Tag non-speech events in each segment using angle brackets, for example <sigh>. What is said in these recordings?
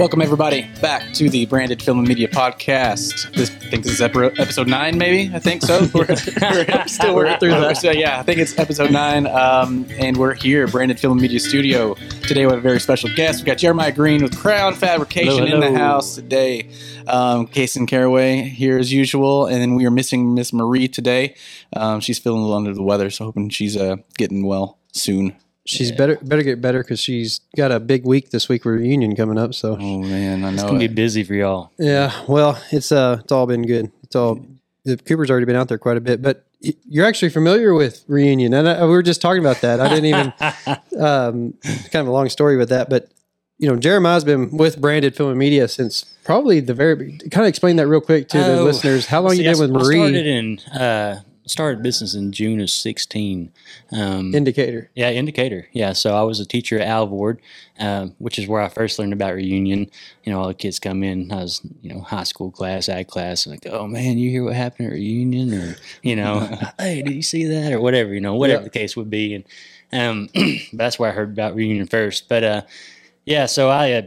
Welcome everybody back to the Branded Film and Media Podcast. This I think this is episode nine, maybe. I think so. <laughs> We're, we're still working through that. So, yeah, I think it's episode nine, um, and we're here, at Branded Film and Media Studio. Today we have a very special guest. We've got Jeremiah Green with Crown Fabrication Hello, in the house today. Um, Kason Caraway here as usual, and then we are missing Miss Marie today. Um, she's feeling a little under the weather, so hoping she's uh, getting well soon. She's better better get better because she's got a big week this week reunion coming up. So Oh man, I know It's gonna be busy for y'all. yeah, well, it's uh it's all been good. It's all the Cooper's already been out there quite a bit, but you're actually familiar with reunion, and I, we were just talking about that. I didn't even <laughs> um, kind of a long story with that, but you know Jeremiah's been with Branded Film and Media since probably the very. Kind of explain that real quick to the Oh, listeners. How long See, you been with I started in uh, started business in June of sixteen. Um, In Decatur. yeah, in Decatur. Yeah, so I was a teacher at Alvord, um, which is where I first learned about reunion. You know, all the kids come in. I was, you know, high school class, ag class, and like, oh man, you hear what happened at reunion, or you know, <laughs> <laughs> hey, did you see that, or whatever, you know, whatever Yeah. the case would be, and um, <clears throat> that's where I heard about reunion first. But uh, yeah, so I uh,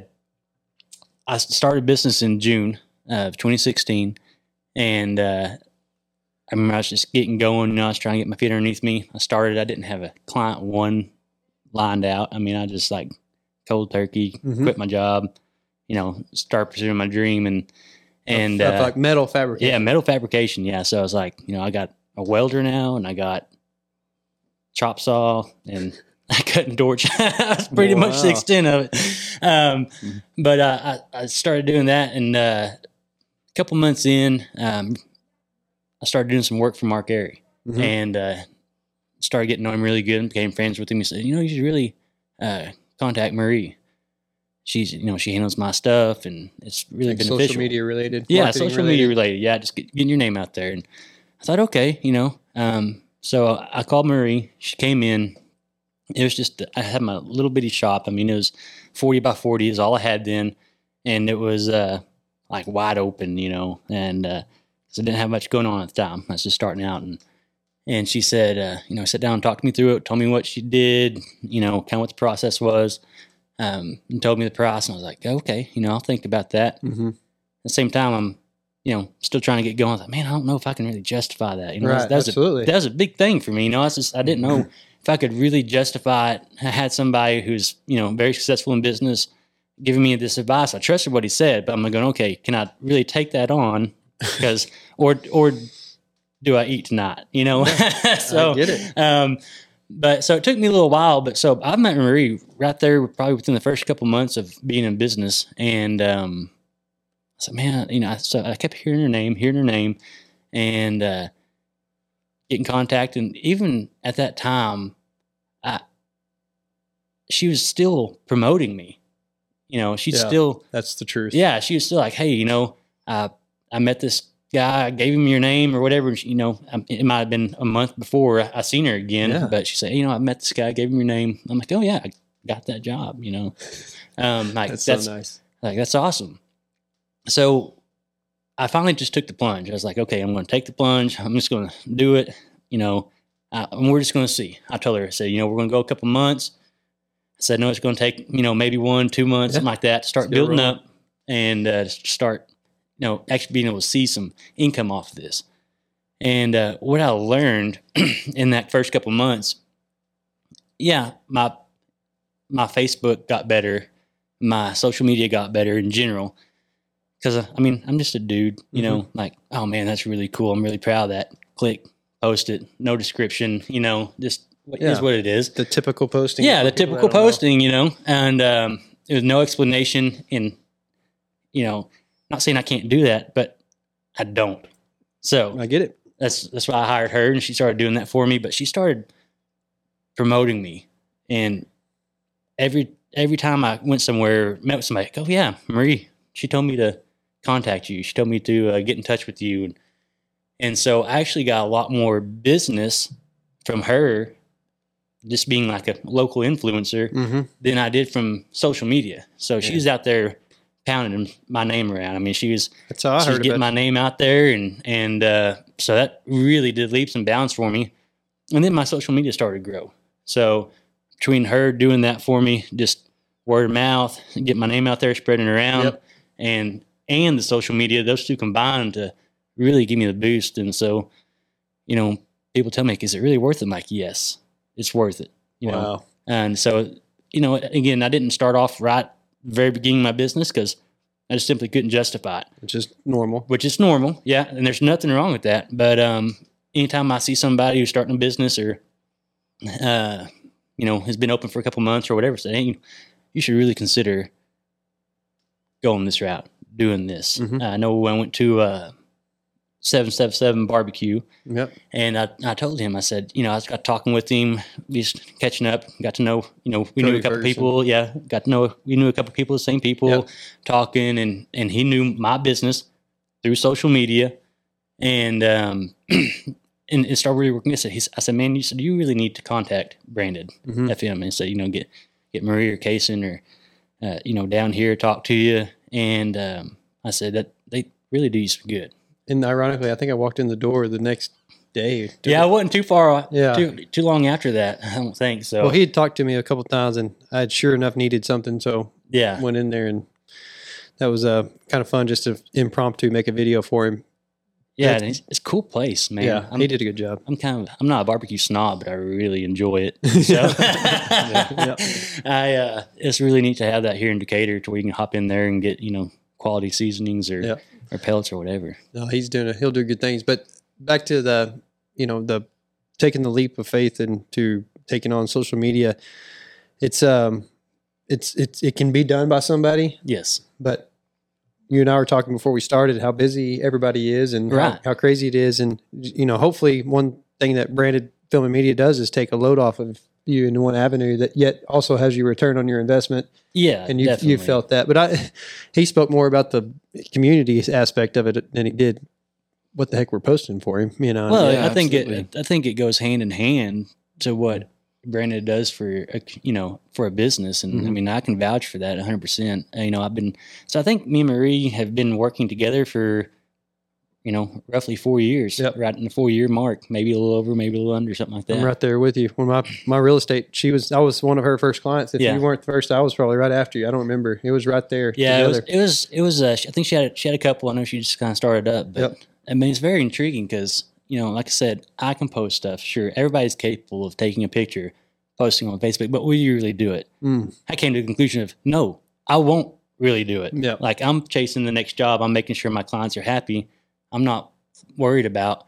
I started business in June of 2016, and uh, I remember I was just getting going. You know, I was trying to get my feet underneath me. I started. I didn't have a client one lined out. I mean, I just like cold turkey, Mhm. quit my job. You know, start pursuing my dream and and uh, like metal fabrication. yeah, metal fabrication. Yeah, so I was like, you know, I got a welder now, and I got chop saw and <laughs> I cut torch. <laughs> That's pretty much the extent of it. Um, but uh, I, I started doing that, and uh, a couple months in, um, I started doing some work for Mark Airy, Mhm. and uh, started getting to know him really good, and became friends with him. He said, you know, you should really uh, contact Marie. She's, you know, she handles my stuff, and it's really Like beneficial social media related. yeah, social media related. Yeah, just get, getting your name out there. And I thought, okay, you know. Um, so I called Marie. She came in. It was just I had my little bitty shop. I mean, it was forty by forty is all I had then, and it was uh, like wide open, you know. And uh, so I didn't have much going on at the time. I was just starting out, and and she said, uh, you know, sit down and talk to me through it. Told me what she did, you know, kind of what the process was, um, and told me the price. And I was like, okay, you know, I'll think about that hmm at the same time, I'm, you know, still trying to get going. I was like, man, I don't know if I can really justify that. You know, Right, that was absolutely. A, that was a big thing for me. You know, I just, I didn't know if I could really justify it. I had somebody who's, you know, very successful in business giving me this advice. I trusted what he said, but I'm going, okay, can I really take that on? Because, or, or do I eat tonight? You know, <laughs> so I get it. um, but so it took me a little while. But so I met Marie right there, probably within the first couple months of being in business, and um, I said, "Man, you know," I- so I kept hearing her name, hearing her name, and uh, get in contact. And even at that time, I she was still promoting me. You know, she's Yeah. still That's the truth. yeah, she was still like, hey, you know, uh, I met this guy, I gave him your name or whatever. and she- You know, um, it might have been a month before I seen her again, Yeah. but she said, you know, I met this guy, gave him your name. I'm like, oh yeah, I got that job. You know, um, like That's, that's, so nice. like that's awesome. So I finally just took the plunge. I was like, okay, I'm going to take the plunge. I'm just going to do it. You know, and we're just going to see. I told her, I said, you know, we're going to go a couple months. I said, no, it's going to take, you know, maybe one, two months, Yeah. something like that to start building rolling. up and uh, start, you know, actually being able to see some income off of this. And uh, what I learned <clears throat> in that first couple months, yeah, my my Facebook got better, my social media got better in general. Because I mean, I'm just a dude, you know, like, oh man, that's really cool. I'm really proud of that. Click, post it, no description, you know, just what is Yeah. what it is. The typical posting. Yeah, the typical don't know. posting, you know, and um, there was no explanation in, you know, not saying I can't do that, but I don't. So I get it. that's that's why I hired her, and she started doing that for me. But she started promoting me, and every every time I went somewhere, met with somebody, oh yeah, Marie, she told me to contact you. She told me to uh, get in touch with you, and and so I actually got a lot more business from her, just being like a local influencer, Mm-hmm. than I did from social media. So Yeah. she's out there pounding my name around. I mean, she was That's how I she's heard getting my name out there, and and uh, so that really did leaps and bounds for me. And then my social media started to grow. So between her doing that for me, just word of mouth, get my name out there, spreading around, Yep. and and the social media. Those two combined to really give me the boost. And so, you know, people tell me, "Is it really worth it?" I'm like, "Yes, it's worth it." You know, wow. and so, you know, again, I didn't start off right very beginning of my business because I just simply couldn't justify it, Which is normal. which is normal. Yeah. And there's nothing wrong with that. But um, anytime I see somebody who's starting a business or, uh, you know, has been open for a couple months or whatever, say, hey, you should really consider going this route, doing this. Mhm. I know when I went to uh, 777 barbecue Yep. and I, I told him, I said, you know, I was got talking with him, just catching up, got to know, you know, we knew a couple Ferguson. people. Yeah. Got to know, we knew a couple people, the same people Yep. talking and, and he knew my business through social media. And, um, <clears throat> and it started really working. I said, he's, I said, man, you said, you really need to contact Branded Mhm. FM and say, you know, get, get Marie or Kaysen or, uh, you know, down here, talk to you. And, um, I said that they really do you some good. And ironically, I think I walked in the door the next day. Yeah, I wasn't too far. Yeah. too too long after that. <laughs> I don't think so. Well, he had talked to me a couple times, and I had sure enough needed something, so yeah, went in there, and that was uh, kind of fun just to impromptu make a video for him. yeah. It's, it's a cool place, man. yeah, I'm, he did a good job. I'm kind of I'm not a barbecue snob, but I really enjoy it. <laughs> So <laughs> yeah. I uh, it's really neat to have that here in Decatur, to where you can hop in there and get you know quality seasonings or Yeah. or pellets or whatever. No, he's doing it. He'll do good things. But back to the, you know, the taking the leap of faith into taking on social media. It's um, it's it's it can be done by somebody, Yes, but you and I were talking before we started how busy everybody is and Right. how, how crazy it is. And you know, hopefully, one thing that branded film and media does is take a load off of you in one avenue that yet also has you return on your investment yeah, and you you felt that. But I, <laughs> he spoke more about the community aspect of it than he did what the heck we're posting for him. You know, Well, Yeah, I think it. I think it goes hand in hand to what Branded does for a, you know for a business, and I Mhm. mean I can vouch for that 100. percent You know, I've been so I think me and Marie have been working together for you know roughly four years, Yep. right in the four year mark, maybe a little over, maybe a little under, something like that. I'm right there with you. When my my real estate, she was I was one of her first clients. If Yeah. you weren't first, I was probably right after you. I don't remember. It was right there. Yeah, it was, it was. It was. Uh, I think she had. She had a couple. I know she just kind of started up, but Yep. I mean, it's very intriguing because you know, like I said, I can post stuff. Sure, everybody's capable of taking a picture, posting on Facebook, but will you really do it? Mm. I came to the conclusion of no, I won't really do it. Yeah. Like I'm chasing the next job. I'm making sure my clients are happy. I'm not worried about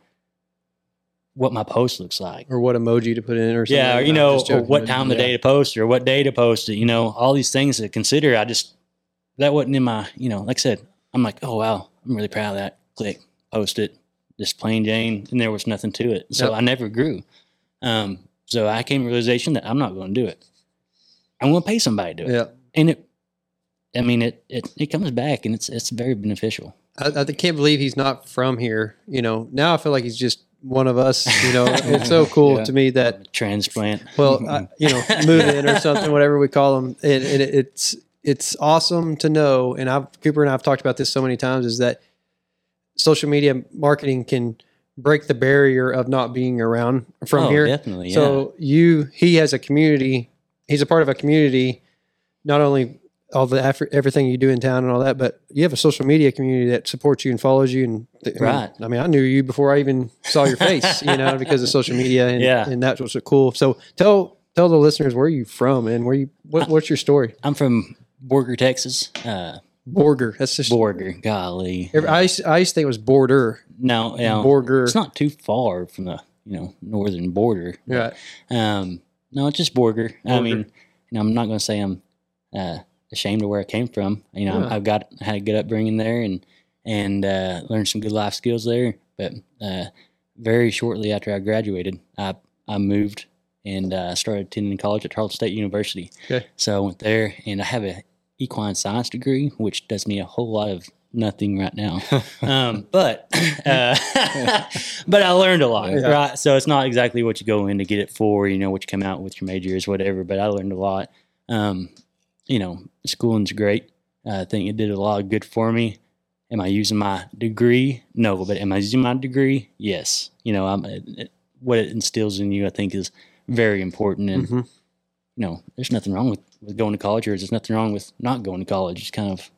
what my post looks like. or what emoji to put in, or something. Yeah, or, you I'm know, or what time of the yeah. day to post or what day to post it, you know, all these things to consider. I just, that wasn't in my, you know, like I said, I'm like, oh, wow, I'm really proud of that. Click, post it, just plain Jane. And there was nothing to it. So Yep. I never grew. Um, so I came to realization that I'm not going to do it. I'm going to pay somebody to do it. Yeah, And it, I mean, it, it, it comes back and it's, it's very beneficial. I, I can't believe he's not from here. You know, now I feel like he's just one of us. You know, <laughs> it's so cool Yeah. to me that Transplant. well, <laughs> I, you know, move in or something, whatever we call them. And, and it, it's it's awesome to know. And I've Cooper and I've talked about this so many times is that social media marketing can break the barrier of not being around from oh, here. Definitely. Yeah. So you, he has a community. He's a part of a community. Not only all the effort, everything you do in town and all that, but you have a social media community that supports you and follows you. And th- I mean- Right. I mean, I knew you before I even saw your face, you know, <laughs> because of social media. And, Yeah. and that was so cool. So tell tell the listeners where you from and where you what, what's your story? I'm from Borger, Texas. Uh, Borger. That's just. Borger, golly. every- I used, I used to think it was border. No, know, Borger. it's not too far from the you know northern border. Right. Um, no, it's just Borger. I mean, you know, I'm not going to say I'm uh, ashamed of where I came from. You know, Yeah. I've got had a good upbringing there and and uh, learned some good life skills there. But uh, very shortly after I graduated, I I moved and uh, started attending college at Tarleton State University. Okay. So I went there, and I have a equine science degree, which does me a whole lot of nothing right now. <laughs> um, but uh, <laughs> but I learned a lot, Yeah. right? So it's not exactly what you go in to get it for, you know, what you come out with your major is, whatever. But I learned a lot. Um, you know, schooling's great. Uh, I think it did a lot of good for me. Am I using my degree? No, but am I using my degree? Yes. You know, I'm, it, it- what it instills in you, I think, is very important. And Mhm. you know, there's nothing wrong with, with going to college, or there's nothing wrong with not going to college. It's kind of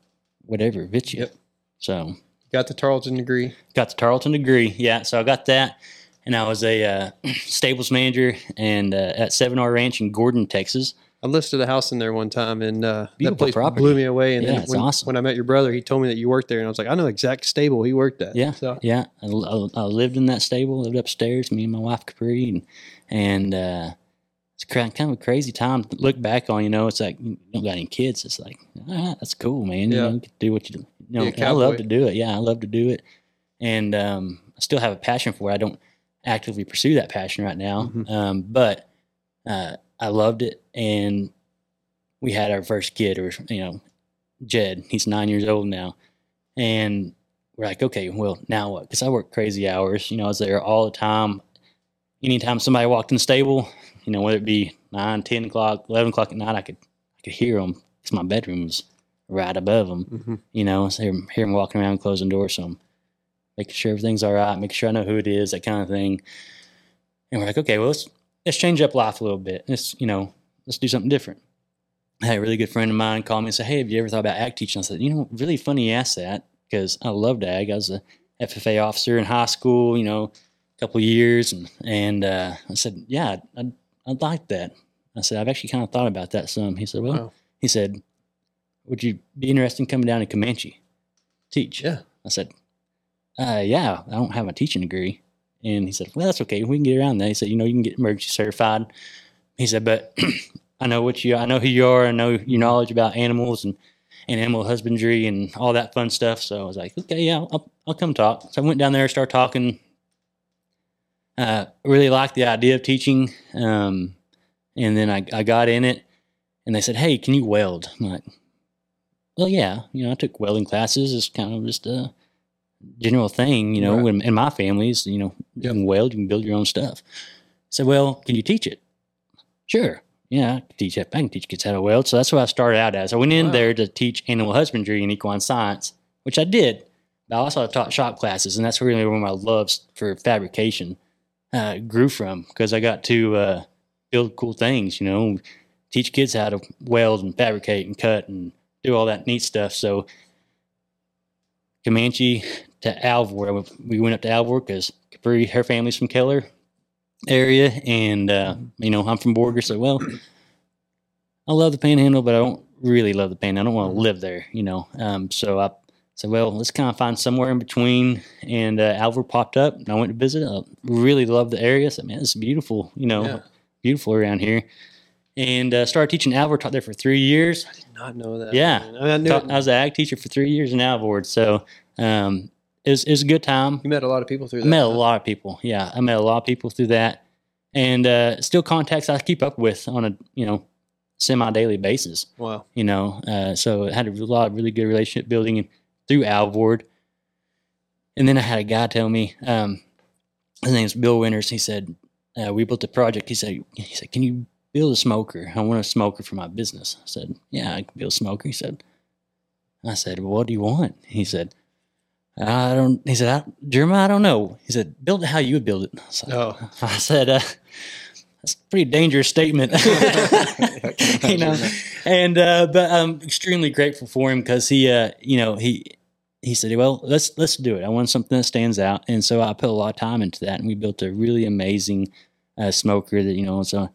whatever fits you. Yep. So Got the Tarleton degree. got the Tarleton degree. Yeah, so I got that, and I was a uh, <clears throat> stables manager and uh, at Seven R Ranch in Gordon, Texas. I listed a house in there one time, and uh, that Beautiful place property. blew me away. And Yeah, then it's when, awesome. when I met your brother, he told me that you worked there, and I was like, I know exact stable he worked at. Yeah, So yeah. I, I, I lived in that stable, lived upstairs, me and my wife Capri, and and uh, it's cra- kind of a crazy time to look back on. You know, it's like you don't got any kids. It's like ah, that's cool, man. You Yeah. know, you can do what you do. You know, Be a I love cowboy. to do it. Yeah, I love to do it, and um, I still have a passion for it. I don't actively pursue that passion right now, Mhm. um, but uh, I loved it, and we had our first kid, or you know, Jed. He's nine years old now, and we're like, okay, well, now what? Because I work crazy hours. You know, I was there all the time. Anytime somebody walked in the stable, you know, whether it be 9, 10 o'clock, 11 o'clock at night, I could I could hear them because my bedroom was right above them. mhm. You know, so I hear, hear them walking around, closing doors. So I'm making sure everything's all right, making sure I know who it is, that kind of thing. And we're like, okay, well, let's, let's change up life a little bit. Let's, you know, let's do something different. I had a really good friend of mine call me and say, Hey, have you ever thought about ag teaching? I said, You know, really funny you asked that because I loved ag. I was a FFA officer in high school, you know, a couple years. And, and uh, I said, Yeah, I'd, I'd like that. I said, I've actually kind of thought about that some. He said, Well, Wow. he said, Would you be interested in coming down to Comanche? Teach. Yeah. I said, uh, Yeah, I don't have a teaching degree. And he said, Well, that's okay. We can get around that. He said, You know, you can get emergency certified. He said, But <clears throat> I know what you, I know who you are. I know your knowledge about animals and, and animal husbandry and all that fun stuff. So I was like, Okay, yeah, I'll, I'll come talk. So I went down there, started talking. Uh, really liked the idea of teaching. Um, and then I, I got in it and they said, Hey, can you weld? I'm like, Well, yeah, you know, I took welding classes. It's kind of just a general thing, you know, Right. in, in my family's, you know, you can weld, you can build your own stuff. I said, Well, can you teach it? Sure. Yeah, I can teach. I can teach kids how to weld. So that's what I started out as. I went in Wow. there to teach animal husbandry and equine science, which I did. But I also taught shop classes, and that's really where my love for fabrication uh, grew from because I got to uh, build cool things, you know, teach kids how to weld and fabricate and cut and do all that neat stuff. So Comanche to Alvord, we went up to Alvord because Capri, her family's from Keller area, and uh, you know I'm from Borger, so well, I love the Panhandle, but I don't really love the Panhandle. I don't want to live there, you know. Um, so I said, well, let's kind of find somewhere in between. And uh, Alvord popped up, and I went to visit. I really loved the area. I said, man, it's beautiful, you know, Yeah. beautiful around here. And uh, started teaching Alvord. Taught there for three years. Not know that. Yeah. I, mean, I knew Taught, I was an ag teacher for three years in Alvord, so um, it, was, it was a good time. you met a lot of people through I that. met a lot of people. Yeah, I met a lot of people through that, and uh, still contacts I keep up with on a you know semi daily basis. Wow. You know, uh, so I had a lot of really good relationship building through Alvord. And then I had a guy tell me, um, his name's Bill Winters. He said, uh, "We built a project." He said, "He said, can you build a smoker? I want a smoker for my business." I said, "Yeah, I can build a smoker." He said, "I said, well, what do you want?" He said, "I don't." He said, I, "Jeremiah, I don't know." He said, "Build it how you would build it." I said, Oh. <laughs> I said, uh, "That's a pretty dangerous statement." <laughs> you know, and uh, but I'm extremely grateful for him because he, uh, you know, he he said, "Well, let's let's do it. I want something that stands out," and so I put a lot of time into that, and we built a really amazing uh, smoker that you know it's a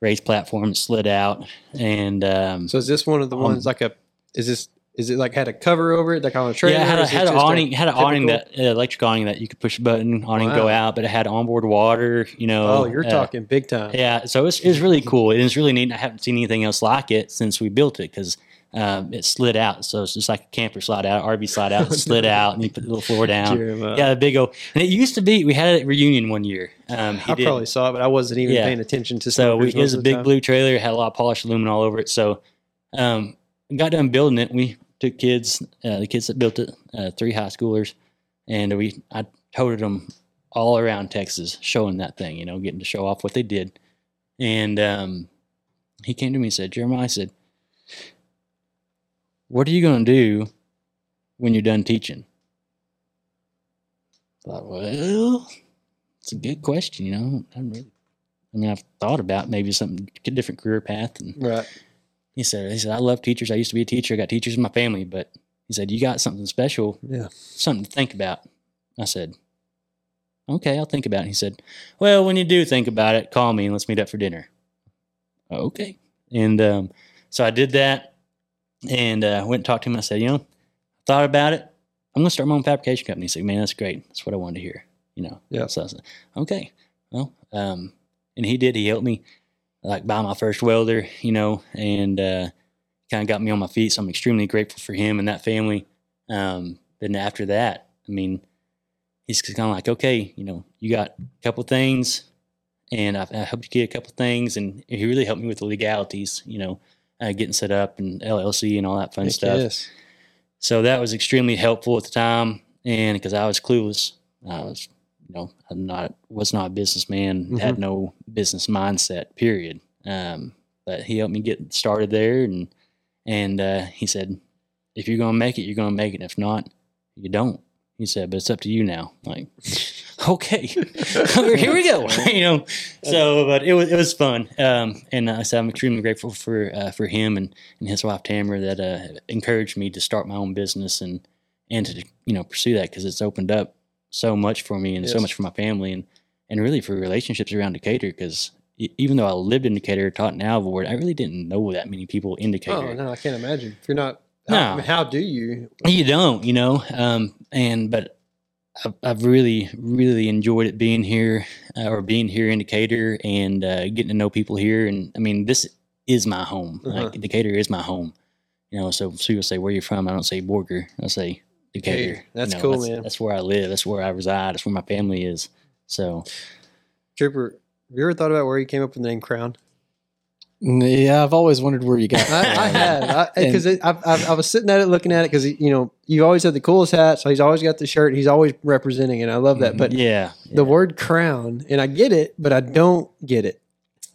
raised platform slid out, and um, So is this one of the Um, ones like a? Is this? Is it like had a cover over it, like on a trailer? yeah, it had a, had an awning, had an awning that uh, electric awning that you could push a button, awning go out, but it had onboard water. You know, Oh, you're uh, talking big time. Yeah, so it's, it's really cool. It is really neat. I haven't seen anything else like it since we built it because um, it slid out. So it's just like a camper slide out, RV slide out, <laughs> slid out, and you put the little floor down. Yeah, the big old. And it used to be, we had a reunion one year. Um, he I did. probably saw it, but I wasn't even Yeah. paying attention to. So we, it was a big time. blue trailer. It had a lot of polished aluminum all over it. So um, got done building it. We took kids, uh, the kids that built it, uh, three high schoolers, and we I toted them all around Texas, showing that thing. You know, getting to show off what they did. And um, he came to me and said, Jeremiah, I said, "What are you going to do when you're done teaching?" I thought, well, it's a good question. You know, I really I mean, I've thought about maybe something a different career path. And Right. he said, he said, I love teachers. I used to be a teacher. I got teachers in my family, but he said, you got something special, Yeah. something to think about. I said, okay, I'll think about it. He said, well, when you do think about it, call me and let's meet up for dinner. Okay. And um, so I did that and uh, went and talked to him. I said, you know, thought about it. I'm going to start my own fabrication company. He said, man, that's great. That's what I wanted to hear, you know? Yeah. So I said, okay. Well, um, and he did. He helped me like buy my first welder, you know, and uh, kind of got me on my feet. So I'm extremely grateful for him and that family. Um, then after that, I mean, he's kind of like, okay, you know, you got a couple things, and I, I helped you get a couple things, and he really helped me with the legalities, you know, uh, getting set up and LLC and all that fun Heck stuff. Yes. So that was extremely helpful at the time, and because I was clueless, I was, you know, I'm not was not a businessman, had no business mindset. Period. Um, but he helped me get started there, and and uh, he said, if you're gonna make it, you're gonna make it. If not, you don't. He said, but it's up to you now. Like, <laughs> okay, <laughs> here we go. <laughs> you know, so but it was it was fun. Um, and I said I'm extremely grateful for uh, for him and, and his wife Tamara that uh, encouraged me to start my own business and and to you know pursue that because it's opened up so much for me and so much for my family and and really for relationships around Decatur because even though I lived in Decatur, taught in Alvord, I really didn't know that many people in Decatur. Oh no, I can't imagine. If you're not, No. How, mean, how do you? You don't, you know. Um, and but I've, I've really, really enjoyed it being here, uh, or being here in Decatur, and uh, getting to know people here. And I mean, this is my home. Uh-huh. Like Decatur is my home. You know, so, so people say, "Where you from?" I don't say Borger. I say Decatur. Hey, that's You know, cool, that's, man. That's where I live. That's where I reside. That's where my family is. So Trooper, have you ever thought about where you came up with the name Crown? Yeah, I've always wondered where you got. I, I that. have <laughs> because I, I, I was sitting at it looking at it because you know you always had the coolest hat, so he's always got the shirt. He's always representing it. I love that. But yeah, the word crown, and I get it, but I don't get it.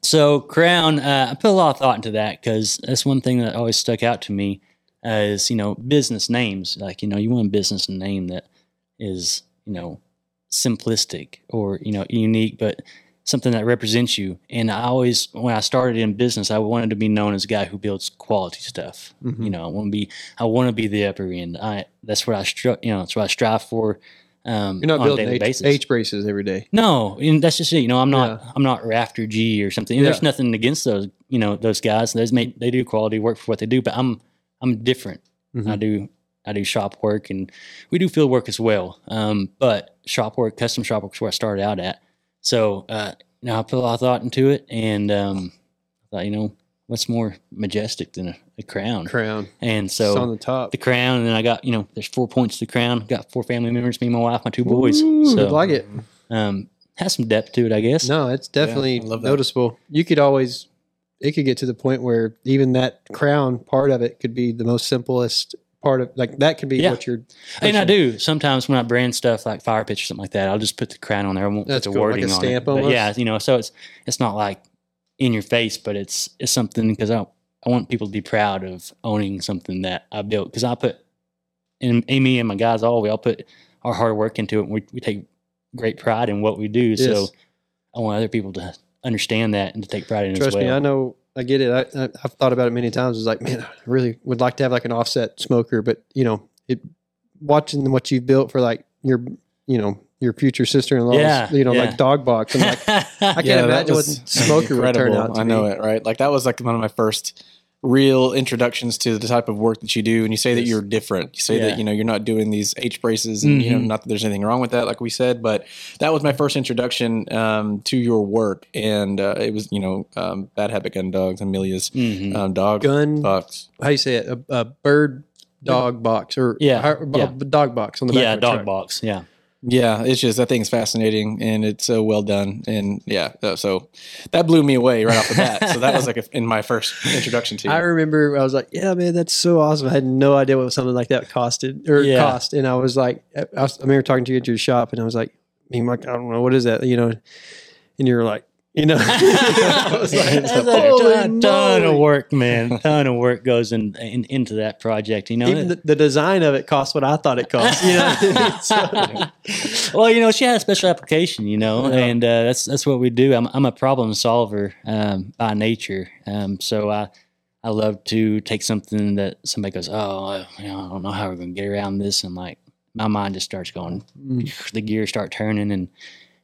So crown, uh, I put a lot of thought into that because that's one thing that always stuck out to me uh, is you know business names. Like you know you want a business name that is you know simplistic or you know unique, but something that represents you. And I always, when I started in business, I wanted to be known as a guy who builds quality stuff. Mhm. You know, I want to be, I want to be the upper end. I that's what I stri- you know, that's what I strive for. Um, You're not on a building daily H, basis. H braces every day. No, and that's just it. You know, I'm not Yeah. I'm not Rafter G or something. And There's nothing against those, you know, those guys. Those make they do quality work for what they do, but I'm I'm different. Mhm. I do I do shop work and we do field work as well. Um, but shop work, custom shop work is where I started out at. So uh, you know, I put a lot of thought into it, and um, I thought, you know, what's more majestic than a, a crown? Crown. And it's on the top. the crown, and then I got you know, there's four points to the crown. Got four family members, me, my wife, my two boys. Ooh, so like it. um, has some depth to it, I guess. No, it's definitely I love that. noticeable. You could always, it could get to the point where even that crown part of it could be the most simplest part of, like that could be Yeah. what you're. And I do sometimes when I brand stuff like fire pitch or something like that, I'll just put the crown on there. I won't That's put the cool, like a wording on it. But yeah, you know, so it's it's not like in your face, but it's it's something because I I want people to be proud of owning something that I built because I put and Amy and my guys all we all put our hard work into it. And we we take great pride in what we do. So I want other people to understand that and to take pride in it Trust as well. me, I know. I get it. I, I, I've thought about it many times. It's like, man, I really would like to have like an offset smoker, but you know, it watching what you've built for like your, you know, your future sister in law's, Yeah, you know, yeah. like dog box. I'm like, <laughs> I can't Yeah, that imagine what was smoker would turn incredible. out. To I know be. it, right? Like that was like one of my first real introductions to the type of work that you do. And you say that you're different. You say Yeah. that you know you're not doing these H braces, and you know Mhm. not that there's anything wrong with that, like we said. But that was my first introduction um, to your work, and uh, it was you know um, Bad Habit Gun Dogs, Amelia's Mhm. um, dog Gun, box. how you say it? A, a bird dog box or Yeah, a, a yeah. dog box on the back yeah, of a dog truck. box. Yeah. Yeah, it's just that thing's fascinating and it's so well done, and yeah, uh, so that blew me away right off the bat. so that was like a, in my first introduction to you. I remember I was like, yeah, man, that's so awesome. I had no idea what something like that costed or Yeah. cost. And I was like, I, was, I remember talking to you at your shop and I was like, I mean, like, I don't know, what is that? You know, and you're like, You know, <laughs> <laughs> like, a ton, ton of work, man. ton of work goes in, in into that project. You know, Even the, the design of it costs what I thought it cost. You know, <laughs> So- well, you know, she had a special application, you know, Yeah. and uh, that's that's what we do. I'm I'm a problem solver um, by nature, um, so I I love to take something that somebody goes, oh, uh, you know, I don't know how we're going to get around this, and like my mind just starts going, the gears start turning, and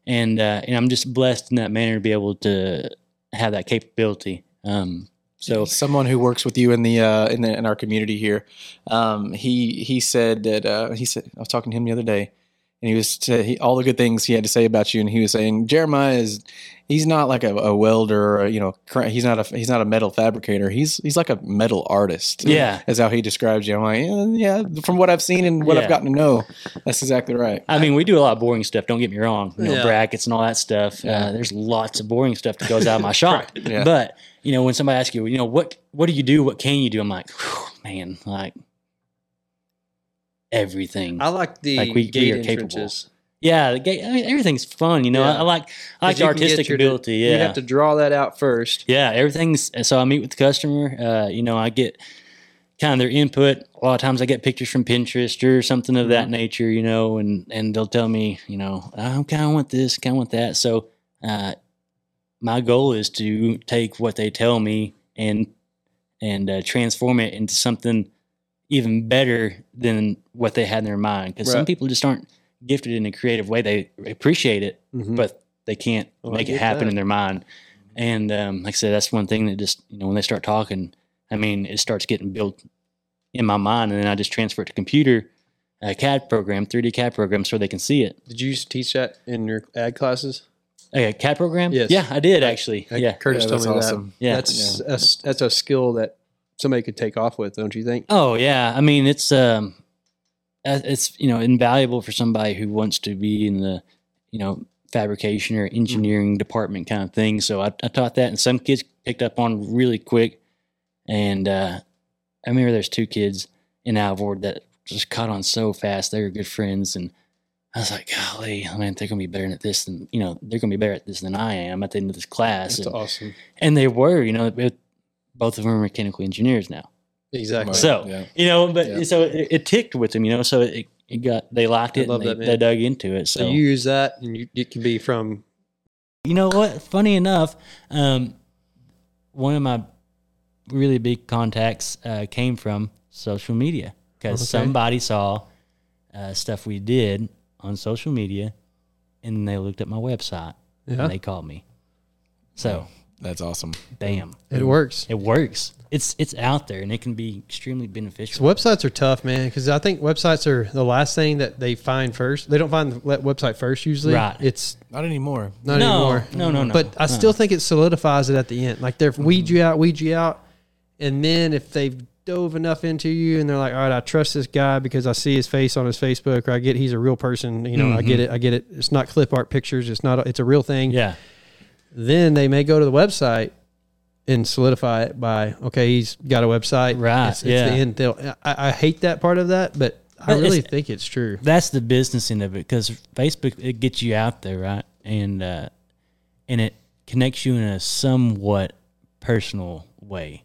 and uh, and I'm just blessed in that manner to be able to have that capability. Um, so someone who works with you in the uh, in the in our community here, um, he he said that uh, he said I was talking to him the other day, and he was to, he, all the good things he had to say about you, and he was saying Jeremiah is he's not like a, a welder, or, you know, he's not a he's not a metal fabricator. He's he's like a metal artist. Yeah. is how he describes you. I'm like, yeah, yeah from what I've seen and what Yeah. I've gotten to know, that's exactly right. I mean, we do a lot of boring stuff. Don't get me wrong. You know, Yeah. brackets and all that stuff. Yeah. Uh, there's lots of boring stuff that goes out of my <laughs> shop. Yeah. But you know, when somebody asks you, you know, what what do you do? What can you do? I'm like, man, like everything. I like the Like, we- we gate are capable. yeah, the ga- I mean, everything's fun. You know, I, Yeah. I like I like the you can get artistic your- ability. Yeah, You have to draw that out first. yeah, everything's so I meet with the customer. Uh, you know, I get kind of their input. A lot of times I get pictures from Pinterest or something of Mm-hmm. that nature, you know, and and they'll tell me, you know, I kind of want this, kind of want that. So uh, my goal is to take what they tell me and and uh, transform it into something even better than what they had in their mind. Because some people just aren't gifted in a creative way. They appreciate it, Mhm. but they can't Oh, I make it happen that. in their mind. And um, like I said, that's one thing that just you know when they start talking, I mean, it starts getting built in my mind, and then I just transfer it to computer, a CAD program, 3D CAD program, so they can see it. Did you used to teach that in your ag classes? A CAD program? Yes. Yeah, I did actually. Like, yeah. Curtis Yeah, told that's me awesome. that. Yeah. That's that's that's a skill that somebody could take off with, don't you think? Oh yeah, I mean it's um, it's you know invaluable for somebody who wants to be in the you know fabrication or engineering department kind of thing. So I, I taught that, and some kids picked up on really quick. And uh, I remember there's two kids in Alvord that just caught on so fast. They were good friends, and I was like, golly, man, they're gonna be better at this than you know they're gonna be better at this than I am at the end of this class. That's And, awesome. and they were, you know, it- both of them are mechanical engineers now. Exactly. Right. So yeah. you know, but Yeah. so it, it ticked with them, you know. So it, it got they locked I it, love and they, that, they dug into it. So, So you use that, and you, it can be from you know what? Funny enough, um, one of my really big contacts uh, came from social media because Okay. somebody saw uh, stuff we did on social media, and they looked at my website yeah. and they called me. So, That's awesome. bam, It works. it works. It's it's out there, and it can be extremely So beneficial. websites are tough, man, because I think websites are the last thing that they find first. They don't find the website first usually. Right. It's Not anymore. not no, anymore. no, no, no. But I no. still think it solidifies it at the end. Like they're weed mm-hmm. you out, weed you out, and then if they've dove enough into you and they're like, all right, I trust this guy because I see his face on his Facebook, or I get he's a real person. You know, I get mm-hmm. it, I get it. It's not clip art pictures. It's not. It's a real thing. yeah. Then they may go to the website and solidify it by okay, he's got a website. Right, It's, it's yeah. the end. They'll, I, I hate that part of that, but I But really it's- think it's true. that's the business end of it because Facebook it gets you out there, right? And uh, and it connects you in a somewhat personal way.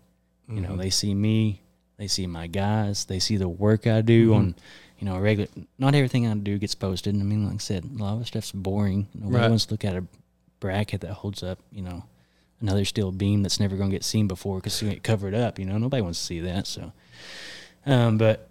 You know, they see me, they see my guys, they see the work I do on, you know, regular. Not everything I do gets posted. And I mean, like I said, a lot of stuff's boring. Nobody Right. wants to look at a bracket that holds up, you know, another steel beam that's never going to get seen before because it's get covered up. You know, nobody wants to see that. So, um, but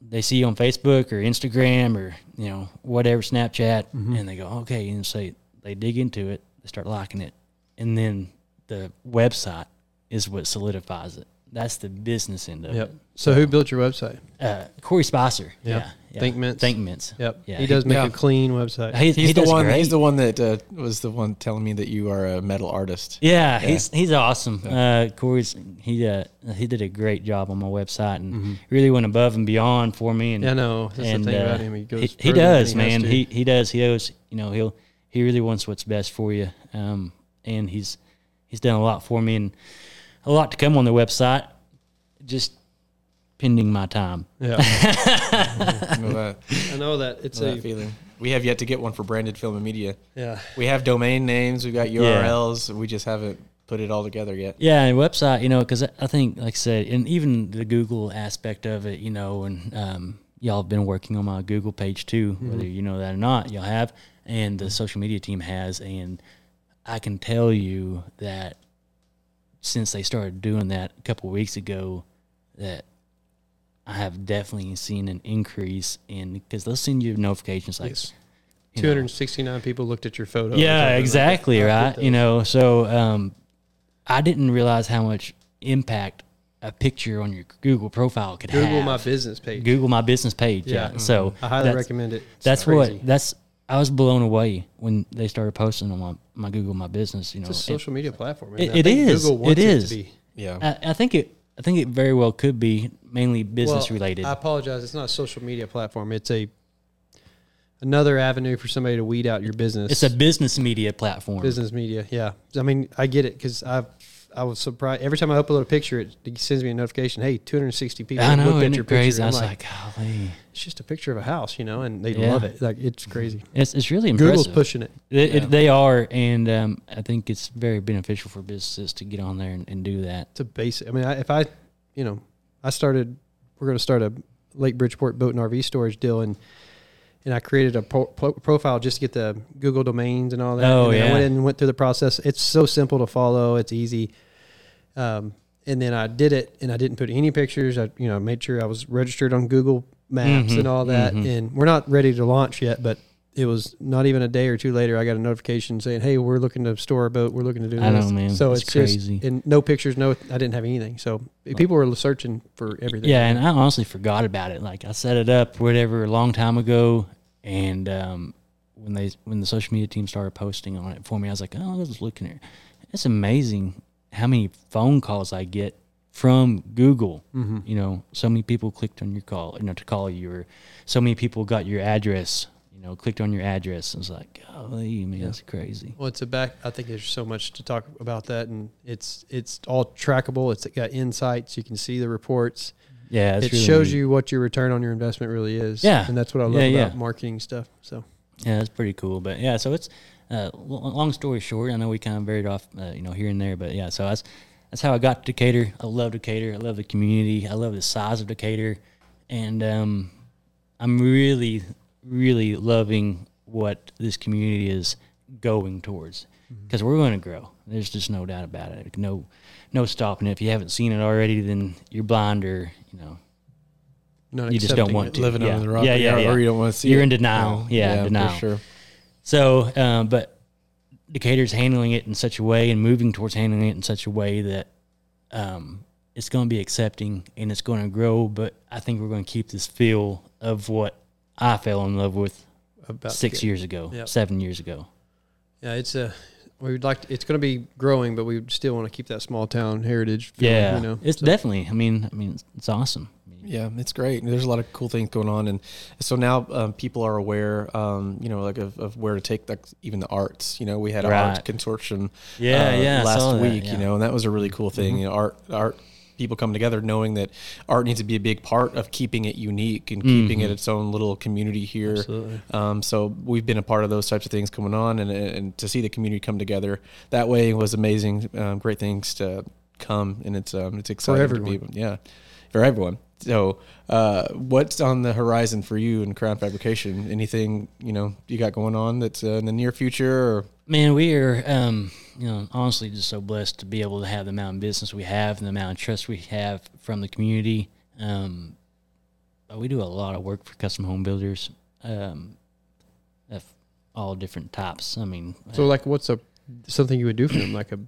they see you on Facebook or Instagram or you know whatever Snapchat, and they go okay, and say they dig into it, they start liking it, and then the website is what solidifies it. That's the business end of Yep. it. So who built your website? Uh, Corey Spicer, Yep. yeah, yeah. Think Mints. Think Mints. Yep. Yeah, he does make yeah. a clean website. He, He's he the does one. great. He's the one that uh, was the one telling me that you are a metal artist. Yeah, he's he's awesome. Uh, Corey's he uh, he did a great job on my website and really went above and beyond for me. And Yeah, I know. That's and the thing uh, about him. He goes. he, he does, has man. He he does. He knows. You know, he'll he really wants what's best for you. Um, and he's he's done a lot for me and a lot to come on the website. Just pending my time. Yeah, <laughs> You know that, I know that. It's that a feeling. We have yet to get one for branded film and media. Yeah. We have domain names, we've got URLs. We just haven't put it all together yet. Yeah, and website, you know, because I think, like I said, and even the Google aspect of it, you know, and um, y'all have been working on my Google page too, whether you know that or not, y'all have, and the social media team has, and I can tell you that since they started doing that a couple of weeks ago, that I have definitely seen an increase in because they'll send you notifications like. Yes. you know, 269 people looked at your photo. yeah, something like exactly, right? You know, so um, I didn't realize how much impact a picture on your Google profile could Google have. Google my business page. Google my business page. Yeah. Yeah. So I highly recommend it. It's That's crazy. what that's. I was blown away when they started posting on my, my Google my business. You know, It's a and social media platform. It- and I it think is. Google wants It it, is. to be. Yeah. I, I think it. I think it very well could be mainly business Well, related. I apologize. It's not a social media platform. It's a another avenue for somebody to weed out your business. it's a business media platform. business media. Yeah, I mean, I get it because I've I was surprised every time I upload a picture, it, sends me a notification. Hey, 260 people I know, looked at your crazy? picture. I I'm was like, like, golly, it's just a picture of a house, you know, and they Yeah. love it. Like it's crazy. it's it's really impressive. Google's pushing it. It, Yeah. it, they are, and um, I think it's very beneficial for businesses to get on there and, and do that. It's a basic. I mean, I, if I, you know, I started. We're going to start a Lake Bridgeport boat and RV storage deal, and and I created a pro, pro, profile just to get the Google domains and all that. Oh, and then I yeah. went in and went through the process. It's so simple to follow. It's easy. Um, and then I did it, and I didn't put any pictures. I, you know, made sure I was registered on Google Maps Mhm, and all that. mhm. And we're not ready to launch yet, but it was not even a day or two later. I got a notification saying, "Hey, we're looking to store a boat. We're looking to do I this." know, man. So It's it's, crazy. just and no pictures, no. I didn't have anything. So people were searching for everything. Yeah, and I honestly forgot about it. Like I set it up, whatever, a long time ago, and um, when they when the social media team started posting on it for me, I was like, oh, I was looking at. It's amazing how many phone calls I get from Google. Mm-hmm. You know, so many people clicked on your call, you know, to call you, or so many people got your address. You know, clicked on your address. I was like, golly, man, that's crazy. Well, it's a back. I think there's so much to talk about that, and it's it's all trackable. It's got insights. You can see the reports. Yeah, it really shows neat. you what your return on your investment really is. Yeah. and that's what I love Yeah, about yeah. marketing stuff. So Yeah, that's pretty cool. But yeah, so it's uh, long story short. I know we kind of varied off, uh, you know, here and there, but yeah. So that's that's how I got to Decatur. I love Decatur. I love the community. I love the size of Decatur, and um, I'm really, really loving what this community is going towards because we're going to grow. There's just no doubt about it. No, no stopping it. If you haven't seen it already, then you're blind or you know not You just don't want it. to. Living Yeah. under the rock. Yeah, yeah, yeah. or you don't want to see You're it. in denial. Yeah, for denial. sure. So, um, but Decatur's handling it in such a way and moving towards handling it in such a way that um, it's going to be accepting and it's going to grow. But I think we're going to keep this feel of what I fell in love with About six years ago, Yep. seven years ago. Yeah, it's a. We would like. To, it's going to be growing, but we still want to keep that small town heritage. feeling, Yeah, you know. it's So- definitely. I mean, I mean, it's, it's awesome. Yeah, it's great. There's a lot of cool things going on, and so now um, people are aware, um, you know, like of, of where to take like even the arts. You know, we had an Right. arts consortium, Yeah, uh, yeah, last saw that, week. yeah. Mm-hmm. You know, and that was a really cool thing. You know, art art people come together knowing that art needs to be a big part of keeping it unique and keeping Mm-hmm. it its own little community here. Um, so we've been a part of those types of things going on, and and to see the community come together that way was amazing. Um, great things to come, and it's um, it's exciting to be yeah, for everyone. So, uh, what's on the horizon for you in Crown Fabrication? Anything you know you got going on that's uh, in the near future? Or Man, we are, um, you know, honestly just so blessed to be able to have the amount of business we have and the amount of trust we have from the community. Um, but we do a lot of work for custom home builders um, of all different types. I mean, So, like, what's a something you would do for them? Like a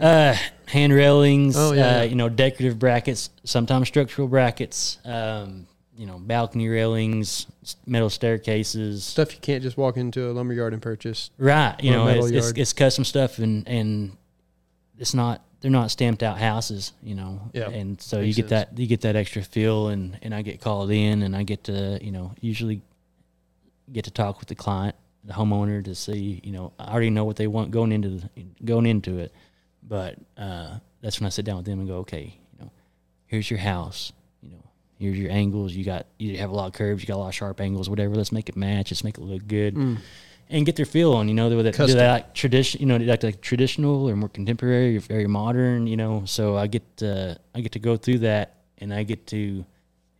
uh, hand railings, Oh, yeah, uh, yeah. you know, decorative brackets, sometimes structural brackets, um, you know, balcony railings, metal staircases, stuff you can't just walk into a lumber yard and purchase. Right. You know, it's, it's, it's custom stuff and, and it's not, they're not stamped out houses, you know? Yeah, And so you get sense. that, you get that extra feel and, and I get called in and I get to, you know, usually get to talk with the client, the homeowner to see, you know, I already know what they want going into the, going into it. But, uh, that's when I sit down with them and go, okay, you know, here's your house, you know, Here's your angles. You got you have a lot of curves. You got a lot of sharp angles. Whatever. Let's make it match. Let's make it look good, and get their feel on. You know, do they, do they like tradition? You know, like, like traditional or more contemporary or very modern? You know, so I get uh, I get to go through that, and I get to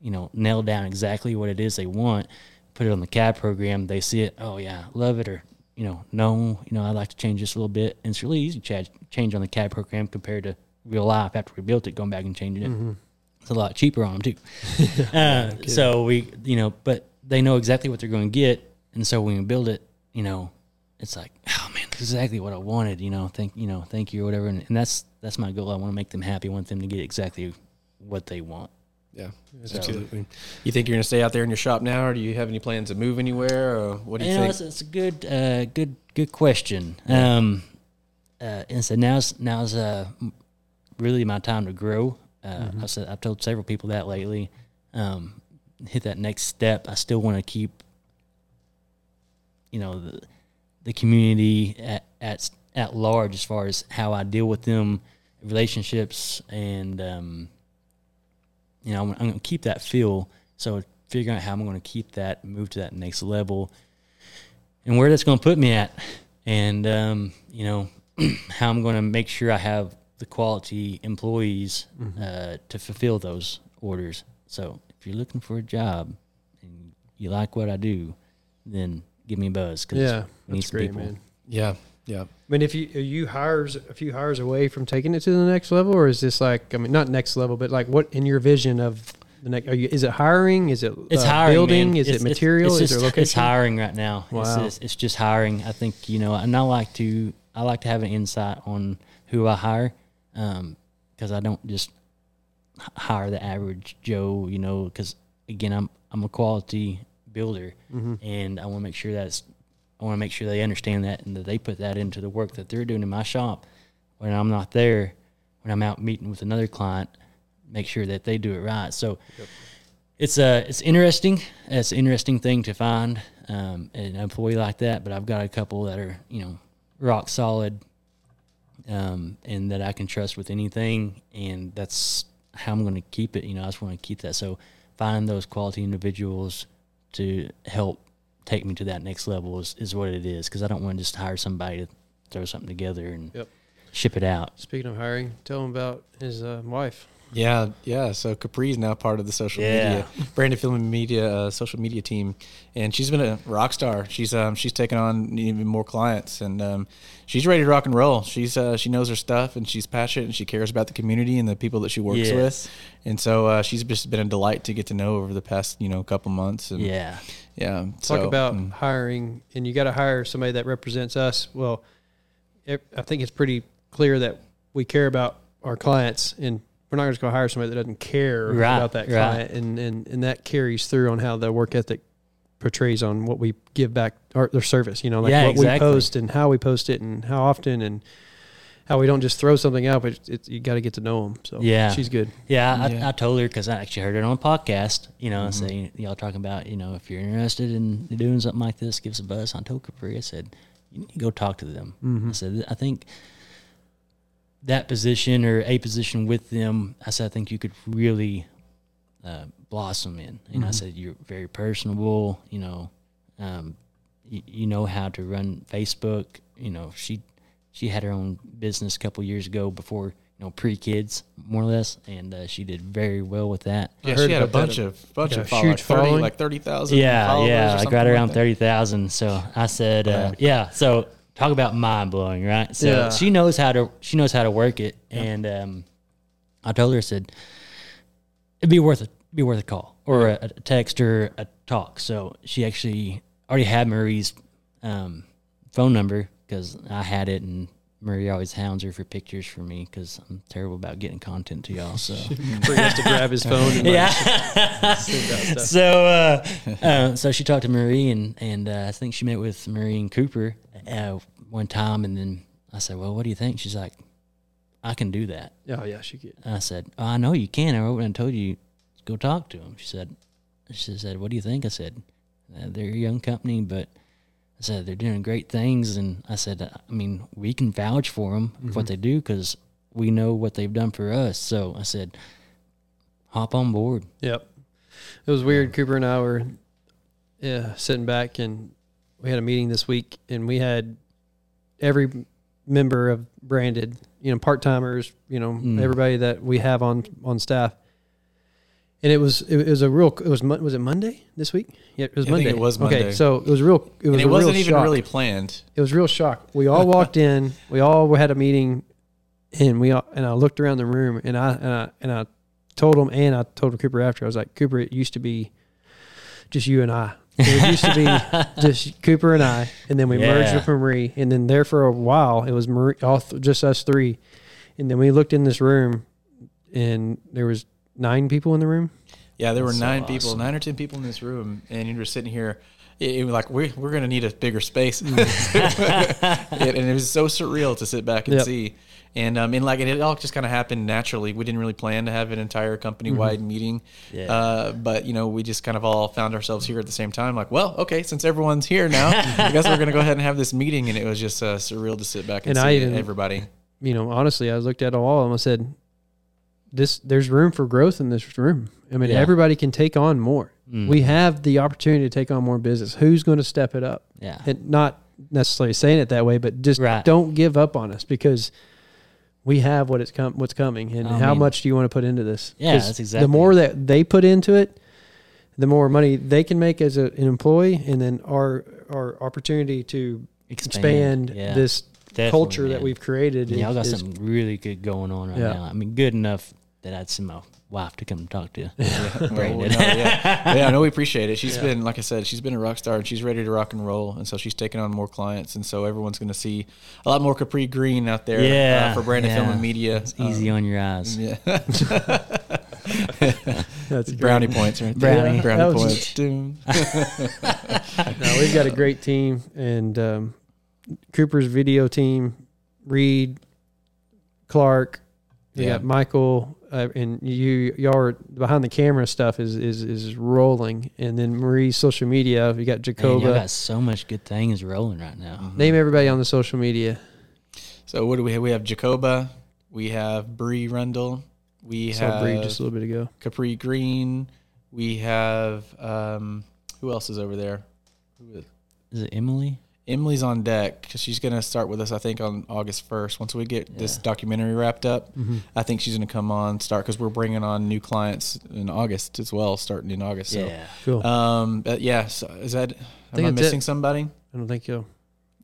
you know nail down exactly what it is they want. Put it on the CAD program. They see it. Oh yeah, love it or you know no. You know I'd like to change this a little bit. And it's really easy to change change on the CAD program compared to real life after we built it. Going back and changing it it's a lot cheaper on them too. <laughs> uh, so we, you know, but they know exactly what they're going to get, and so when we build it, you know, it's like, oh man, this is exactly what I wanted. You know, thank you know, thank you or whatever, and, and that's that's my goal. I want to make them happy. I want them to get exactly what they want. Yeah, absolutely. You think you're going to stay out there in your shop now, or do you have any plans to move anywhere, or what do you, You know, think? it's, it's a good, uh, good, good question. Um, uh, and so now's now's uh, really my time to grow. Uh, I said I've told several people that lately. Um, hit that next step. I still want to keep, you know, the the community at at at large as far as how I deal with them, relationships, and um, you know, I'm, I'm going to keep that feel. So figuring out how I'm going to keep that, move to that next level, and where that's going to put me at, and um, you know, <clears throat> how I'm going to make sure I have the quality employees uh, to fulfill those orders. So if you're looking for a job and you like what I do, then give me a buzz. Cause Yeah, we need that's some great, people. man. yeah, yeah. I mean, if you are you hires a few hires away from taking it to the next level, or is this like I mean, not next level, but like what in your vision of the next? Are you is it hiring? Is it It's uh, hiring. building? man. Is It's- it material? It's, is just, location? it's hiring right now. It's, Wow. just, it's just hiring. I think you know, and I like to I like to have an insight on who I hire, because I don't just hire the average Joe. You know, because again, I'm I'm a quality builder, Mm-hmm. and I want to make sure that's I want to make sure they understand that and that they put that into the work that they're doing in my shop when I'm not there, when I'm out meeting with another client, make sure that they do it right. So it's uh it's interesting. It's an interesting thing to find um, an employee like that. But I've got a couple that are you know rock solid, um, and that I can trust with anything, and that's how I'm going to keep it. You know, I just want to keep that. So find those quality individuals to help take me to that next level is, is what it is because I don't want to just hire somebody to throw something together and Yep. ship it out. Speaking of hiring, tell him about his uh, wife. Yeah, yeah. So Capri is now part of the social Yeah. media, branded film and media, uh, social media team, and she's been a rock star. She's um, she's taken on even more clients, and um, she's ready to rock and roll. She's uh, she knows her stuff, and she's passionate, and she cares about the community and the people that she works Yes. with, and so uh, she's just been a delight to get to know over the past you know couple months. And Yeah. Yeah. Talk so, about mm, hiring, and you got to hire somebody that represents us. Well, it, I think it's pretty clear that we care about our clients, and we're not just going to go hire somebody that doesn't care Right, about that right. client, and, and and that carries through on how the work ethic portrays on what we give back our their service. You know, like Yeah, what we post and how we post it, and how often, and how we don't just throw something out, but it's, it's, you got to get to know them. So Yeah. she's good. Yeah, I, Yeah. I told her because I actually heard it on a podcast. You know, Mm-hmm. saying y'all talking about you know if you're interested in doing something like this, give us a buzz. I told Capri, I said you need to go talk to them. Mm-hmm. I said I think that position or a position with them. I said I think you could really uh, blossom in. You know, I said you're very personable. You know, um, you, you know how to run Facebook. You know, she she had her own business a couple years ago before you know pre kids more or less, and uh, she did very well with that. yeah, heard she had a bunch that. of bunch of followers, huge thirty, following. like thirty thousand. Yeah, yeah, I got around that. thirty thousand. So I said, uh, yeah. So talk about mind blowing, right? So Yeah. she knows how to she knows how to work it, and um, I told her I said it'd be worth it, be worth a call or a, a text or a talk. So she actually already had Marie's um, phone number because I had it, and Marie always hounds her for pictures for me because I'm terrible about getting content to y'all. So. <laughs> Bree has to grab his phone. And yeah. <laughs> stuff. so uh, uh, so she talked to Marie and and uh, I think she met with Marie and Cooper uh, one time and then I said, well, what do you think? She's like, I can do that. Oh yeah, she could. And I said, oh, I know you can. I wrote and told you go talk to them. She said, she said, what do you think? I said, uh, they're a young company, but I said they're doing great things, and I said, I mean, we can vouch for them for what they do because we know what they've done for us. So I said, hop on board. Yep. It was weird. Cooper and I were yeah, sitting back and we had a meeting this week and we had every member of branded, you know, part timers, you know, Mm. everybody that we have on on staff. And it was it was a real it was was it Monday this week? Yeah, it was I think Monday. it was Monday. Okay, so it was real. It was and it wasn't even shock. really planned. It was real shock. We all walked in. We all had a meeting, and we all, and I looked around the room, and I and I and I told him, and I told Cooper after. I was like, Cooper, it used to be just you and I. It used to be <laughs> just Cooper and I, and then we merged Yeah. with Marie, and then there for a while it was Marie, all th- just us three, and then we looked in this room, and there was nine people in the room. Yeah, there were That's so nine people, awesome. nine or ten people in this room, and you were sitting here. It, it was like we we're gonna need a bigger space, Mm. <laughs> It- and it was so surreal to sit back and Yep. see. And um, and like and it all just kind of happened naturally. We didn't really plan to have an entire company wide Mm-hmm. meeting, Yeah. uh, but you know we just kind of all found ourselves here at the same time. Like, well, okay, since everyone's here now, I guess we're gonna go ahead and have this meeting. And it was just uh, surreal to sit back and, And see I even- everybody. you know, honestly, I looked at all of them. I said, "This, there's room for growth in this room. I mean, Yeah. everybody can take on more. Mm. We have the opportunity to take on more business. Who's going to step it up? yeah. And not necessarily saying it that way, but just Right. don't give up on us because we have what it's com- what's coming. And I how mean- much do you want to put into this? Yeah, that's exactly The more that they put into it, the more money they can make as a, an employee, and then our our opportunity to expand, yeah. this Definitely, culture that we've created. And y'all got is- is- something really good going on right Yeah. now. I mean, good enough that I'd send my wife to come talk to you. <laughs> <laughs> Well, Brandon. no, yeah. <laughs> yeah, no, we appreciate it. She's Yeah. been, like I said, she's been a rock star and she's ready to rock and roll. And so she's taking on more clients. And so everyone's going to see a lot more Capri Green out there Yeah, uh, for Branded Film and Media. It's easy on your eyes. Yeah. That's great. Brownie points right Brownie. there. Brownie That points. No, we've got a great team, and um, Cooper's video team, Reed, Clark, Yeah. got Michael, uh, and you. Y'all are behind the camera stuff is is is rolling, and then Marie's social media. We got Man, Jacoba. y'all got so much good things rolling right now. Name everybody on the social media. So what do we have? We have Jacoba. We have Bree Rundle. We Saw have Bree just a little bit ago. Capri Green. We have um, who else is over there? Who is- Is it Emily? Emily's on deck because she's going to start with us, I think, on August 1st. Once we get this documentary wrapped up, Mm-hmm. I think she's going to come on, start because we're bringing on new clients in August as well, starting in August. Yeah. Cool. Um, but yeah, so is that, am I missing it. somebody? I don't think you'll.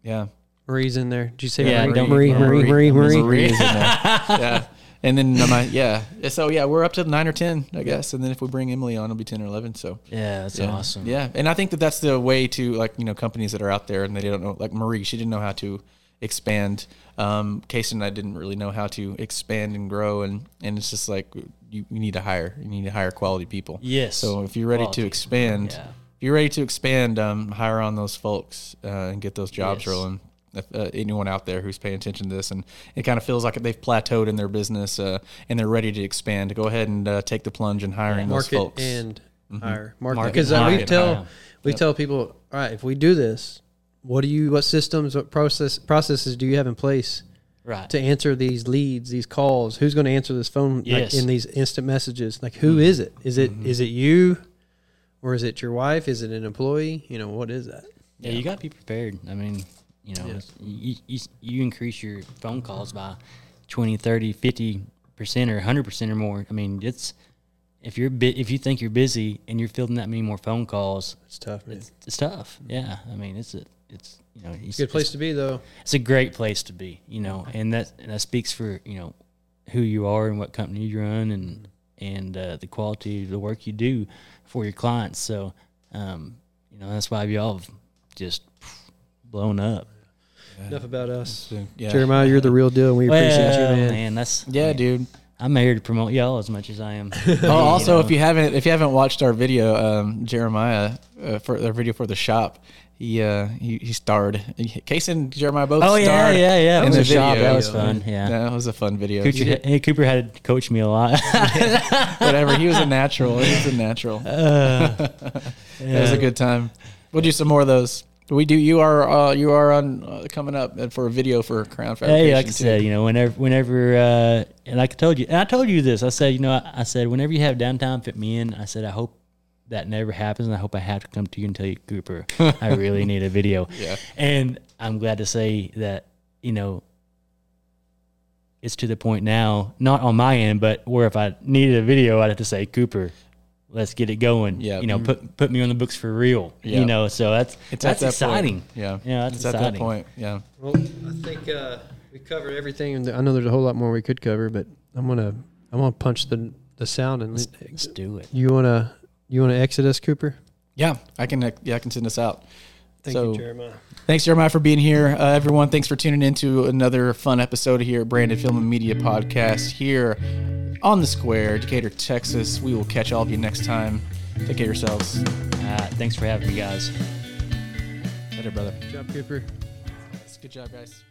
Yeah. Marie's in there. Did you say Yeah, Marie? don't- Marie, Marie, Marie, Marie, Marie is in there. <laughs> yeah. And then, um, I- yeah. So, yeah, we're up to nine or 10, I guess. And then if we bring Emily on, it'll be 10 or 11. So, Yeah, that's yeah. awesome. Yeah, and I think that that's the way to like you know companies that are out there and they don't know like Marie, she didn't know how to expand. Um, Case and I didn't really know how to expand and grow, and and it's just like you, you need to hire, you need to hire quality people. Yes. So if you're ready Quality. to expand, Yeah. if you're ready to expand, um, hire on those folks uh, and get those jobs Yes. rolling. If, uh, anyone out there who's paying attention to this and it kind of feels like they've plateaued in their business uh, and they're ready to expand, go ahead and uh, take the plunge in hiring those market folks. and Mhm. hire. Market. Market because uh, we tell Yeah. we Yep. tell people all right if we do this what do you what systems what process processes do you have in place Right. to answer these leads these calls? Who's going to answer this phone like, in these instant messages? Like who is it? Is it is it you? Or is it your wife? Is it an employee? You know what is that? Yeah, you got to be prepared. I mean, you know, Yes. you, you, you increase your phone calls by 20, 30, 50% or 100% or more. I mean, it's if you're if you think you're busy and you're fielding that many more phone calls, it's tough it's, it's tough. Yeah. I mean, it's a it's you know, it's, good place to be though it's a great place to be, you know, and that and that speaks for, you know, who you are and what company you run and and uh, the quality of the work you do for your clients. So, um, you know, that's why y'all have just blown up. Enough about us Yeah. jeremiah you're the real deal and we appreciate you Well, man, that's Yeah, dude. I'm here to promote y'all as much as I am. <laughs> Oh, also, know. if you haven't if you haven't watched our video, um, Jeremiah uh, for our video for the shop, he uh, he, he starred. Case and Jeremiah both. oh yeah, starred yeah, yeah. in It was the a shop. video. That was fun. Yeah. That was a fun video. Cooper, hey, Cooper had to coach me a lot. <laughs> Whatever. He was a natural. He was a natural. Uh, <laughs> It was a good time. We'll do some more of those. We do. You are uh, you are on uh, coming up for a video for Crown Fabrication. Hey, like I said, you know, whenever, whenever, uh, and like I told you, and I told you this, I said, you know, I, I said, whenever you have downtime, fit me in. I said, I hope, that never happens. And I hope I have to come to you and tell you, Cooper, I really need a video. <laughs> Yeah. And I'm glad to say that, you know, it's to the point now, not on my end, but where if I needed a video, I'd have to say, Cooper, let's get it going. Yeah. You know, put put me on the books for real. Yeah. You know, so that's It's that's that exciting. Point. Yeah. Yeah, that's it's at that exciting. point. Yeah. Well, I think uh, we covered everything, and I know there's a whole lot more we could cover, but I'm gonna I'm gonna punch the the sound and Let's do it. you wanna you wanna exit us, Cooper? Yeah. I can. Yeah. I can send this out. Thank So- you, Jeremiah. Thanks, Jeremiah, for being here. Uh, everyone, thanks for tuning in to another fun episode here at Branded Film and Media Podcast here on the Square, Decatur, Texas. We will catch all of you next time. Take care of yourselves. Uh, thanks for having me, guys. Later, brother. Good job, Cooper. Good job, guys.